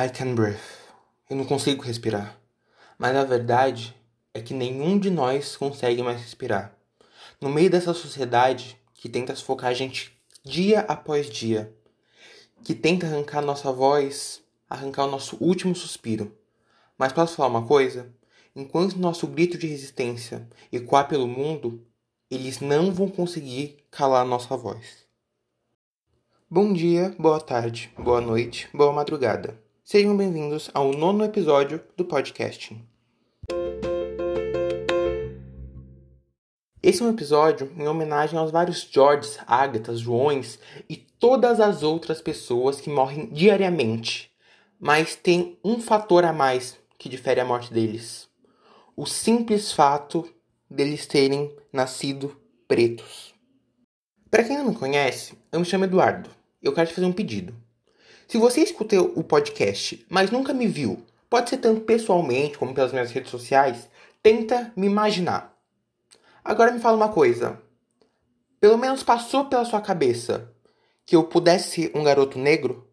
I can breathe. Eu não consigo respirar. Mas a verdade é que nenhum de nós consegue mais respirar. No meio dessa sociedade que tenta sufocar a gente dia após dia, que tenta arrancar nossa voz, arrancar o nosso último suspiro. Mas posso falar uma coisa? Enquanto nosso grito de resistência ecoar pelo mundo, eles não vão conseguir calar nossa voz. Bom dia, boa tarde, boa noite, boa madrugada. Sejam bem-vindos ao nono episódio do podcasting. Esse é um episódio em homenagem aos vários Georges, Ágatas, Joões e todas as outras pessoas que morrem diariamente, mas tem um fator a mais que difere a morte deles: o simples fato deles terem nascido pretos. Para quem não me conhece, eu me chamo Eduardo. Eu quero te fazer um pedido. Se você escutou o podcast, mas nunca me viu, pode ser tanto pessoalmente como pelas minhas redes sociais, tenta me imaginar. Agora me fala uma coisa. Pelo menos passou pela sua cabeça que eu pudesse ser um garoto negro?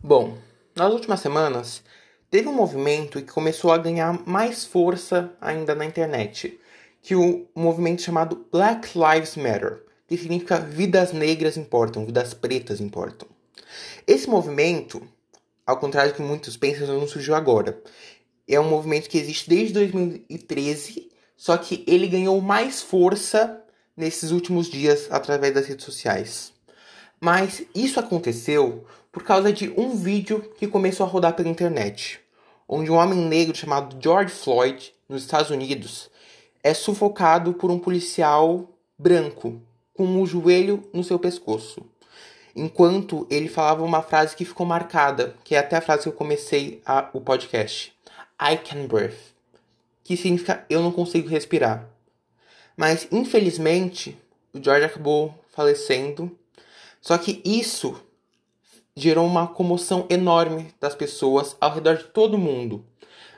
Bom, nas últimas semanas, teve um movimento que começou a ganhar mais força ainda na internet, que o movimento chamado Black Lives Matter, que significa vidas negras importam, vidas pretas importam. Esse movimento, ao contrário do que muitos pensam, não surgiu agora. É um movimento que existe desde 2013, só que ele ganhou mais força nesses últimos dias através das redes sociais. Mas isso aconteceu por causa de um vídeo que começou a rodar pela internet, onde um homem negro chamado George Floyd, nos Estados Unidos, é sufocado por um policial branco com o joelho no seu pescoço. Enquanto ele falava uma frase que ficou marcada, que é até a frase que eu comecei a, o podcast: I can breathe, que significa eu não consigo respirar. Mas infelizmente, o George acabou falecendo. Só que isso gerou uma comoção enorme das pessoas ao redor de todo mundo,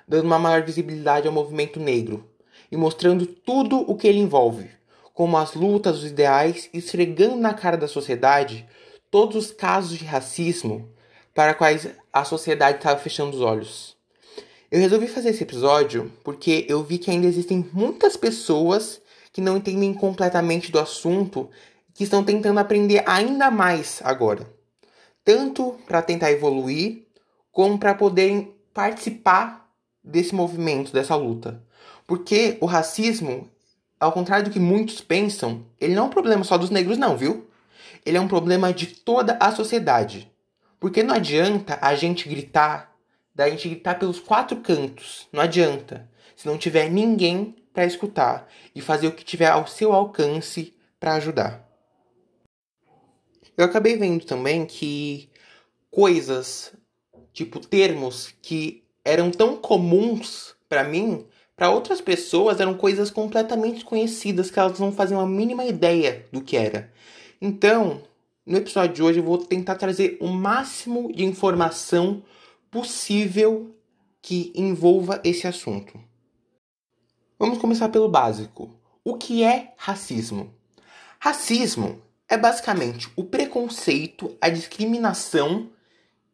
dando uma maior visibilidade ao movimento negro e mostrando tudo o que ele envolve, como as lutas, os ideais, esfregando na cara da sociedade todos os casos de racismo para quais a sociedade estava fechando os olhos. Eu resolvi fazer esse episódio porque eu vi que ainda existem muitas pessoas que não entendem completamente do assunto que estão tentando aprender ainda mais agora, tanto para tentar evoluir, como para poderem participar desse movimento, dessa luta. Porque o racismo, ao contrário do que muitos pensam, ele não é um problema só dos negros, não, viu? Ele é um problema de toda a sociedade. Porque não adianta a gente gritar, da gente gritar pelos quatro cantos. Não adianta. Se não tiver ninguém para escutar e fazer o que tiver ao seu alcance para ajudar. Eu acabei vendo também que coisas, tipo termos que eram tão comuns para mim, para outras pessoas eram coisas completamente conhecidas que elas não faziam a mínima ideia do que era. Então, no episódio de hoje eu vou tentar trazer o máximo de informação possível que envolva esse assunto. Vamos começar pelo básico. O que é racismo? Racismo é basicamente o preconceito, a discriminação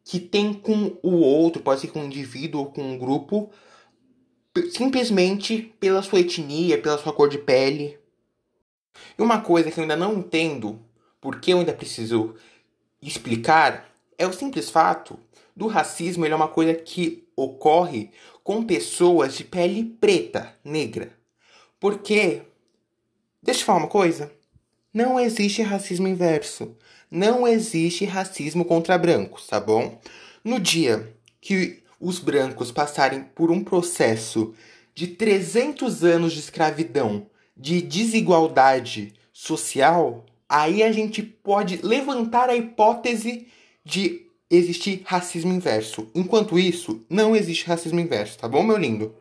que tem com o outro, pode ser com um indivíduo ou com um grupo, simplesmente pela sua etnia, pela sua cor de pele. E uma coisa que eu ainda não entendo, porque eu ainda preciso explicar, é o simples fato do racismo, ele é uma coisa que ocorre com pessoas de pele preta, negra. Porque, deixa eu falar uma coisa, não existe racismo inverso. Não existe racismo contra brancos, tá bom? No dia que os brancos passarem por um processo de 300 anos de escravidão, de desigualdade social, aí a gente pode levantar a hipótese de existir racismo inverso. Enquanto isso, não existe racismo inverso, tá bom, meu lindo?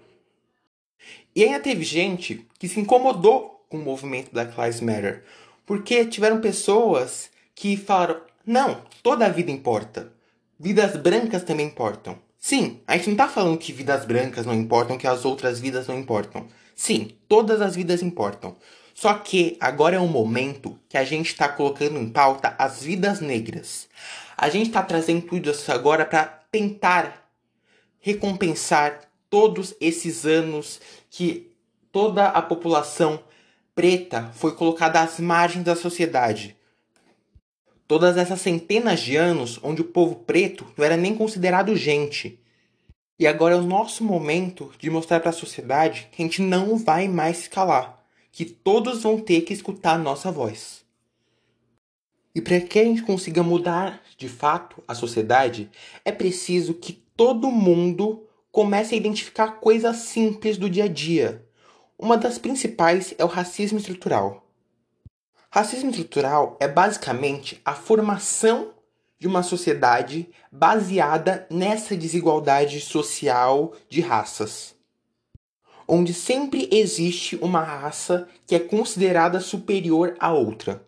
E ainda teve gente que se incomodou com o movimento da Lives Matter porque tiveram pessoas que falaram: não, toda a vida importa. Vidas brancas também importam. Sim, a gente não está falando que vidas brancas não importam, que as outras vidas não importam. Sim, todas as vidas importam. Só que agora é um momento que a gente está colocando em pauta as vidas negras. A gente está trazendo tudo isso agora para tentar recompensar todos esses anos que toda a população preta foi colocada às margens da sociedade. Todas essas centenas de anos onde o povo preto não era nem considerado gente. E agora é o nosso momento de mostrar para a sociedade que a gente não vai mais se calar, que todos vão ter que escutar a nossa voz. E para que a gente consiga mudar de fato a sociedade, é preciso que todo mundo comece a identificar coisas simples do dia a dia. Uma das principais é o racismo estrutural. Racismo estrutural é basicamente a formação de uma sociedade baseada nessa desigualdade social de raças, onde sempre existe uma raça que é considerada superior à outra.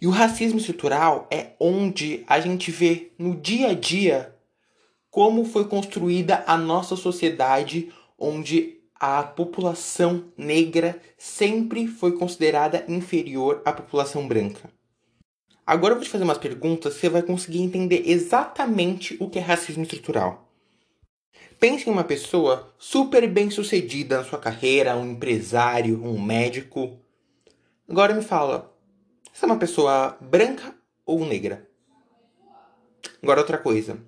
E o racismo estrutural é onde a gente vê no dia a dia como foi construída a nossa sociedade, onde a população negra sempre foi considerada inferior à população branca. Agora eu vou te fazer umas perguntas, você vai conseguir entender exatamente o que é racismo estrutural. Pense em uma pessoa super bem sucedida na sua carreira, um empresário, um médico. Agora me fala, você é uma pessoa branca ou negra? Agora outra coisa.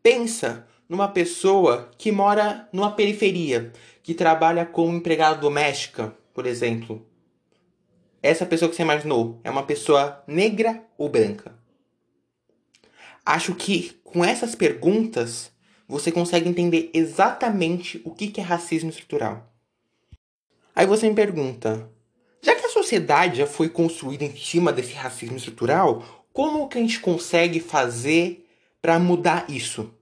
Pensa numa pessoa que mora numa periferia, que trabalha como empregada doméstica, por exemplo. Essa pessoa que você imaginou é uma pessoa negra ou branca? Acho que com essas perguntas você consegue entender exatamente o que é racismo estrutural. Aí você me pergunta: já que a sociedade já foi construída em cima desse racismo estrutural, como que a gente consegue fazer para mudar isso?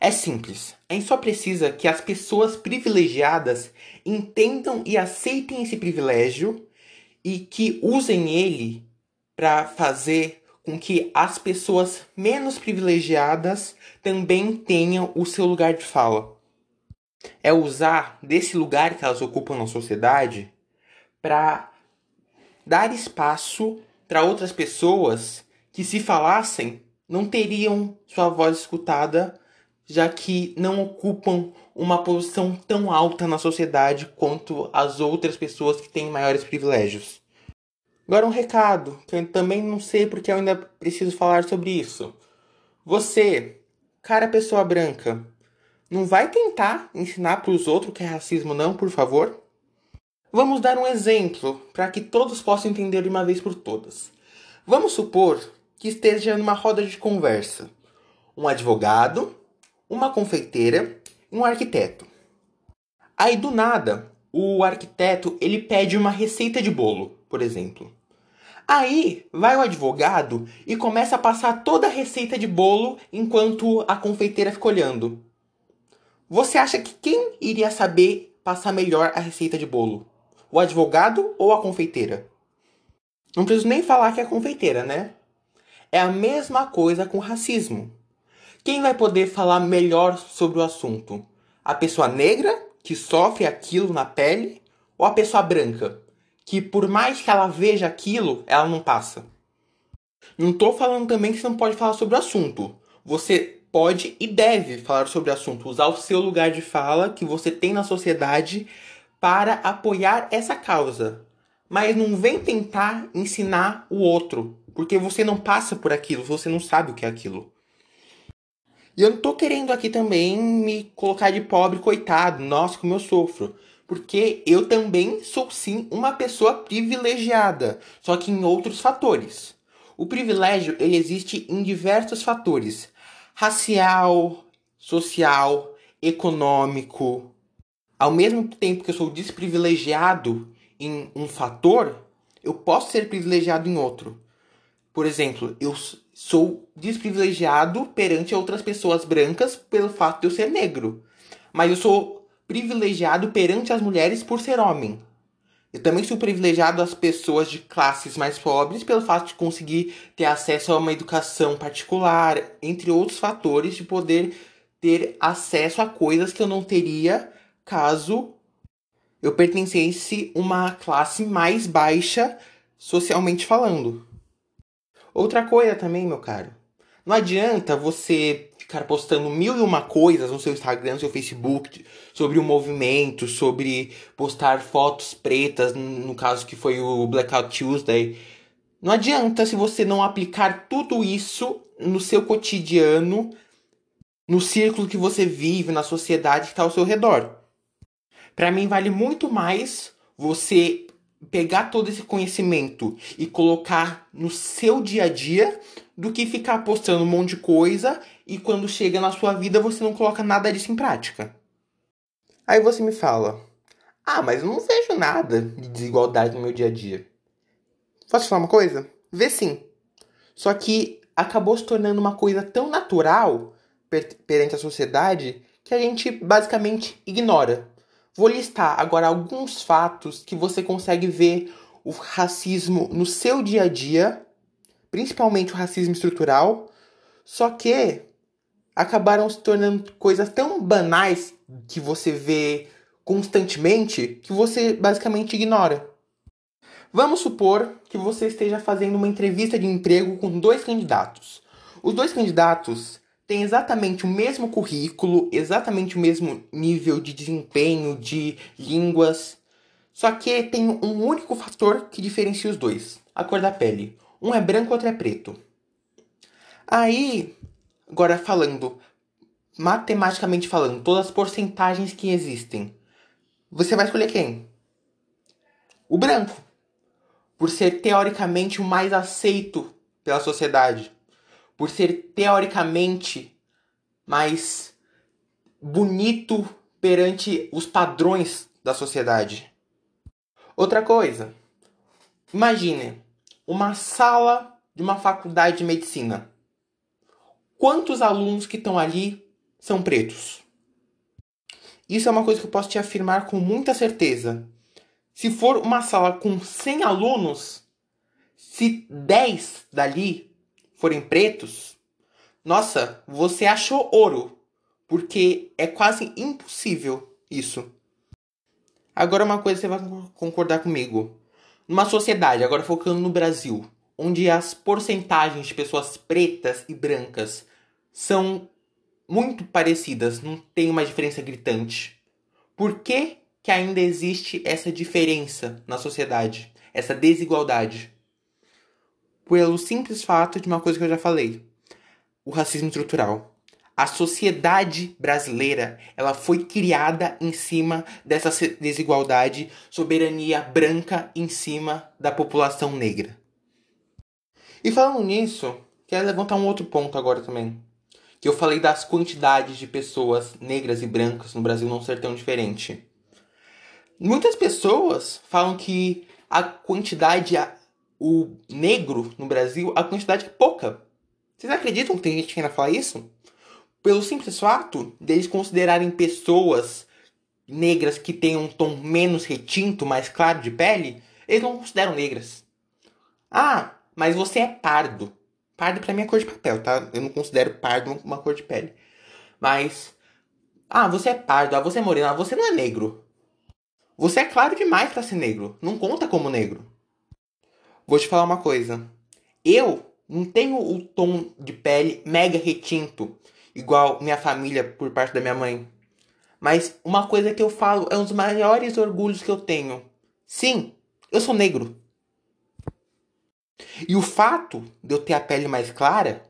É simples. A gente só precisa que as pessoas privilegiadas entendam e aceitem esse privilégio e que usem ele para fazer com que as pessoas menos privilegiadas também tenham o seu lugar de fala. É usar desse lugar que elas ocupam na sociedade para dar espaço para outras pessoas que, se falassem, não teriam sua voz escutada, já que não ocupam uma posição tão alta na sociedade quanto as outras pessoas que têm maiores privilégios. Agora um recado, que eu também não sei porque eu ainda preciso falar sobre isso. Você, cara pessoa branca, não vai tentar ensinar para os outros que é racismo não, por favor? Vamos dar um exemplo para que todos possam entender de uma vez por todas. Vamos supor que esteja numa roda de conversa um advogado, uma confeiteira e um arquiteto. Aí do nada, o arquiteto ele pede uma receita de bolo, por exemplo. Aí vai o advogado e começa a passar toda a receita de bolo enquanto a confeiteira fica olhando. Você acha que quem iria saber passar melhor a receita de bolo? O advogado ou a confeiteira? Não preciso nem falar que é a confeiteira, né? É a mesma coisa com racismo. Quem vai poder falar melhor sobre o assunto? A pessoa negra, que sofre aquilo na pele, ou a pessoa branca, que por mais que ela veja aquilo, ela não passa? Não estou falando também que você não pode falar sobre o assunto. Você pode e deve falar sobre o assunto, usar o seu lugar de fala que você tem na sociedade para apoiar essa causa. Mas não vem tentar ensinar o outro, porque você não passa por aquilo, você não sabe o que é aquilo. E eu não tô querendo aqui também me colocar de pobre coitado, nossa, como eu sofro. Porque eu também sou sim uma pessoa privilegiada, só que em outros fatores. O privilégio ele existe em diversos fatores: racial, social, econômico, ao mesmo tempo que eu sou desprivilegiado em um fator, eu posso ser privilegiado em outro. Por exemplo, eu sou desprivilegiado perante outras pessoas brancas pelo fato de eu ser negro. Mas eu sou privilegiado perante as mulheres por ser homem. Eu também sou privilegiado às pessoas de classes mais pobres pelo fato de conseguir ter acesso a uma educação particular, entre outros fatores de poder ter acesso a coisas que eu não teria caso eu pertencesse uma classe mais baixa socialmente falando. Outra coisa também, meu caro, não adianta você ficar postando mil e uma coisas no seu Instagram, no seu Facebook, sobre o movimento, sobre postar fotos pretas, no caso que foi o Blackout Tuesday. Não adianta se você não aplicar tudo isso no seu cotidiano, no círculo que você vive, na sociedade que está ao seu redor. Para mim, vale muito mais você pegar todo esse conhecimento e colocar no seu dia a dia do que ficar postando um monte de coisa e quando chega na sua vida você não coloca nada disso em prática. Aí você me fala: Ah, mas eu não vejo nada de desigualdade no meu dia a dia. Posso falar uma coisa? Vê sim. Só que acabou se tornando uma coisa tão natural per perante a sociedade que a gente basicamente ignora. Vou listar agora alguns fatos que você consegue ver o racismo no seu dia a dia, principalmente o racismo estrutural, só que acabaram se tornando coisas tão banais que você vê constantemente que você basicamente ignora. Vamos supor que você esteja fazendo uma entrevista de emprego com dois candidatos. Os dois candidatos têm exatamente o mesmo currículo, exatamente o mesmo nível de desempenho, de línguas, só que tem um único fator que diferencia os dois: a cor da pele. Um é branco, outro é preto. Aí, agora falando, matematicamente falando, todas as porcentagens que existem, você vai escolher quem? O branco. Por ser teoricamente o mais aceito pela sociedade por ser teoricamente mais bonito perante os padrões da sociedade. Outra coisa, imagine uma sala de uma faculdade de medicina. Quantos alunos que estão ali são pretos? Isso é uma coisa que eu posso te afirmar com muita certeza. Se for uma sala com 100 alunos, se 10 dali forem pretos, nossa, você achou ouro, porque é quase impossível isso. Agora uma coisa você vai concordar comigo. Numa sociedade, agora focando no Brasil, onde as porcentagens de pessoas pretas e brancas são muito parecidas, não tem uma diferença gritante. Por que, que ainda existe essa diferença na sociedade, essa desigualdade? Pelo simples fato de uma coisa que eu já falei: o racismo estrutural. A sociedade brasileira, ela foi criada em cima dessa desigualdade, soberania branca em cima da população negra. E falando nisso, quero levantar um outro ponto agora também. Que eu falei das quantidades de pessoas negras e brancas no Brasil não ser tão diferente. Muitas pessoas falam que a quantidade o negro no Brasil, a quantidade é pouca. Vocês acreditam que tem gente que ainda fala isso? Pelo simples fato deles considerarem pessoas negras que têm um tom menos retinto, mais claro de pele, eles não consideram negras. Ah, mas você é pardo. Pardo pra mim é cor de papel, tá? Eu não considero pardo uma cor de pele. Mas. Ah, você é pardo, ah, você é moreno, ah, você não é negro. Você é claro demais para ser negro. Não conta como negro. Vou te falar uma coisa. Eu não tenho o tom de pele mega retinto, igual minha família por parte da minha mãe. Mas uma coisa que eu falo é um dos maiores orgulhos que eu tenho. Sim, eu sou negro. E o fato de eu ter a pele mais clara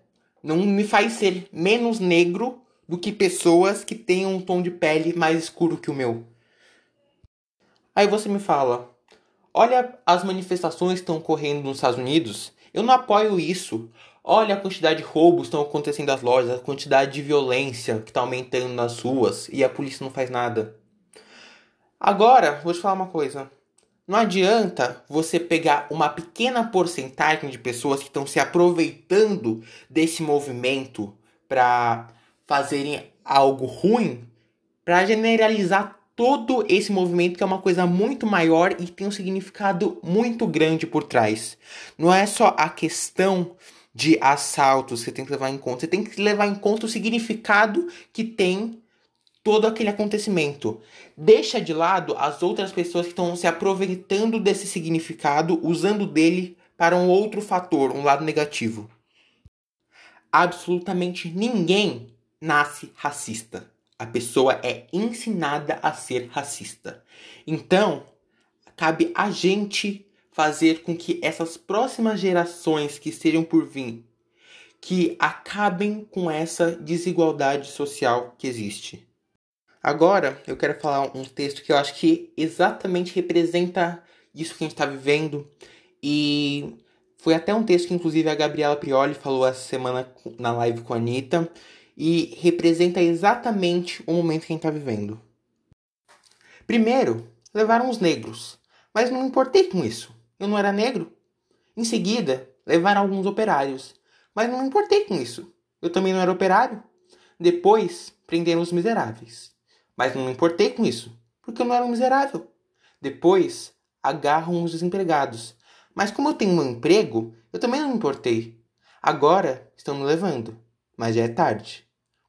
não me faz ser menos negro do que pessoas que têm um tom de pele mais escuro que o meu. Aí você me fala, Olha as manifestações que estão ocorrendo nos Estados Unidos. Eu não apoio isso. Olha a quantidade de roubos que estão acontecendo nas lojas, a quantidade de violência que está aumentando nas ruas e a polícia não faz nada. Agora, vou te falar uma coisa. Não adianta você pegar uma pequena porcentagem de pessoas que estão se aproveitando desse movimento para fazerem algo ruim para generalizar todo esse movimento que é uma coisa muito maior e tem um significado muito grande por trás. Não é só a questão de assaltos que você tem que levar em conta, você tem que levar em conta o significado que tem todo aquele acontecimento. Deixa de lado as outras pessoas que estão se aproveitando desse significado, usando dele para um outro fator, um lado negativo. Absolutamente ninguém nasce racista. A pessoa é ensinada a ser racista. Então, cabe a gente fazer com que essas próximas gerações que estejam por vir que acabem com essa desigualdade social que existe. Agora, eu quero falar um texto que eu acho que exatamente representa isso que a gente está vivendo e foi até um texto que, inclusive, a Gabriela Prioli falou essa semana na live com a Anitta. E representa exatamente o momento que a gente está vivendo. Primeiro, levaram os negros. Mas não me importei com isso. Eu não era negro. Em seguida, levaram alguns operários. Mas não me importei com isso. Eu também não era operário. Depois, prenderam os miseráveis. Mas não me importei com isso. Porque eu não era um miserável. Depois, agarram os desempregados. Mas como eu tenho um emprego, eu também não me importei. Agora estão me levando, mas já é tarde.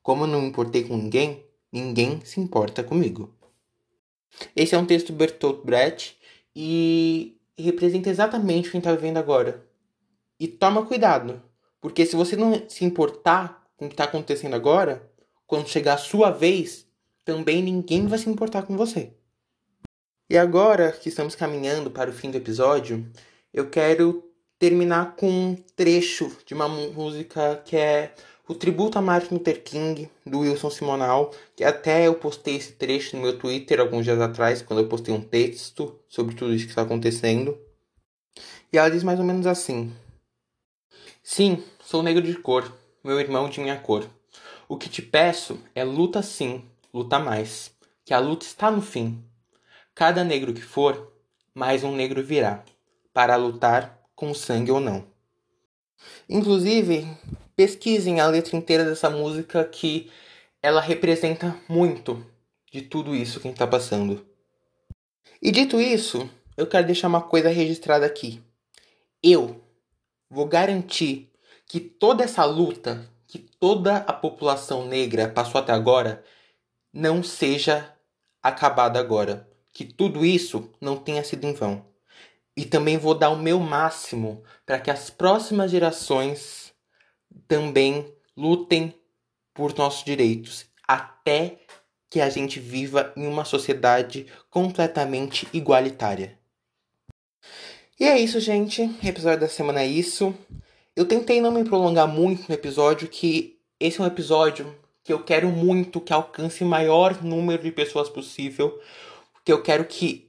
Como eu não me importei com ninguém, ninguém se importa comigo. Esse é um texto do Bertolt Brecht e representa exatamente o que a gente está vivendo agora. E toma cuidado, porque se você não se importar com o que está acontecendo agora, quando chegar a sua vez, também ninguém vai se importar com você. E agora que estamos caminhando para o fim do episódio, eu quero terminar com um trecho de uma música que é o tributo a Martin Luther King, do Wilson Simonal, que até eu postei esse trecho no meu Twitter alguns dias atrás, quando eu postei um texto sobre tudo isso que está acontecendo. E ela diz mais ou menos assim: Sim, sou negro de cor, meu irmão de minha cor. O que te peço é luta sim, luta mais, que a luta está no fim. Cada negro que for, mais um negro virá para lutar com sangue ou não. Inclusive, pesquisem a letra inteira dessa música que ela representa muito de tudo isso que está passando. E dito isso, eu quero deixar uma coisa registrada aqui. Eu vou garantir que toda essa luta que toda a população negra passou até agora não seja acabada agora. Que tudo isso não tenha sido em vão. E também vou dar o meu máximo para que as próximas gerações também lutem por nossos direitos, até que a gente viva em uma sociedade completamente igualitária. E é isso, gente. O episódio da semana é isso. Eu tentei não me prolongar muito no episódio, que esse é um episódio que eu quero muito que alcance o maior número de pessoas possível, que eu quero que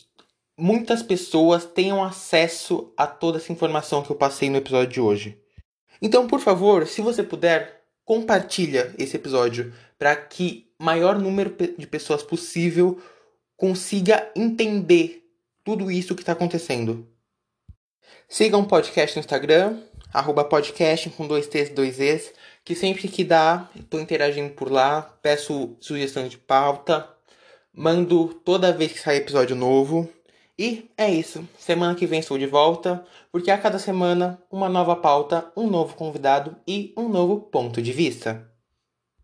muitas pessoas tenham acesso a toda essa informação que eu passei no episódio de hoje. Então, por favor, se você puder, compartilha esse episódio para que maior número de pessoas possível consiga entender tudo isso que está acontecendo. Sigam o podcast no Instagram, arroba podcast com dois T's e dois E's, que sempre que dá, estou interagindo por lá, peço sugestões de pauta, mando toda vez que sair episódio novo. E é isso. Semana que vem estou de volta, porque a cada semana uma nova pauta, um novo convidado e um novo ponto de vista.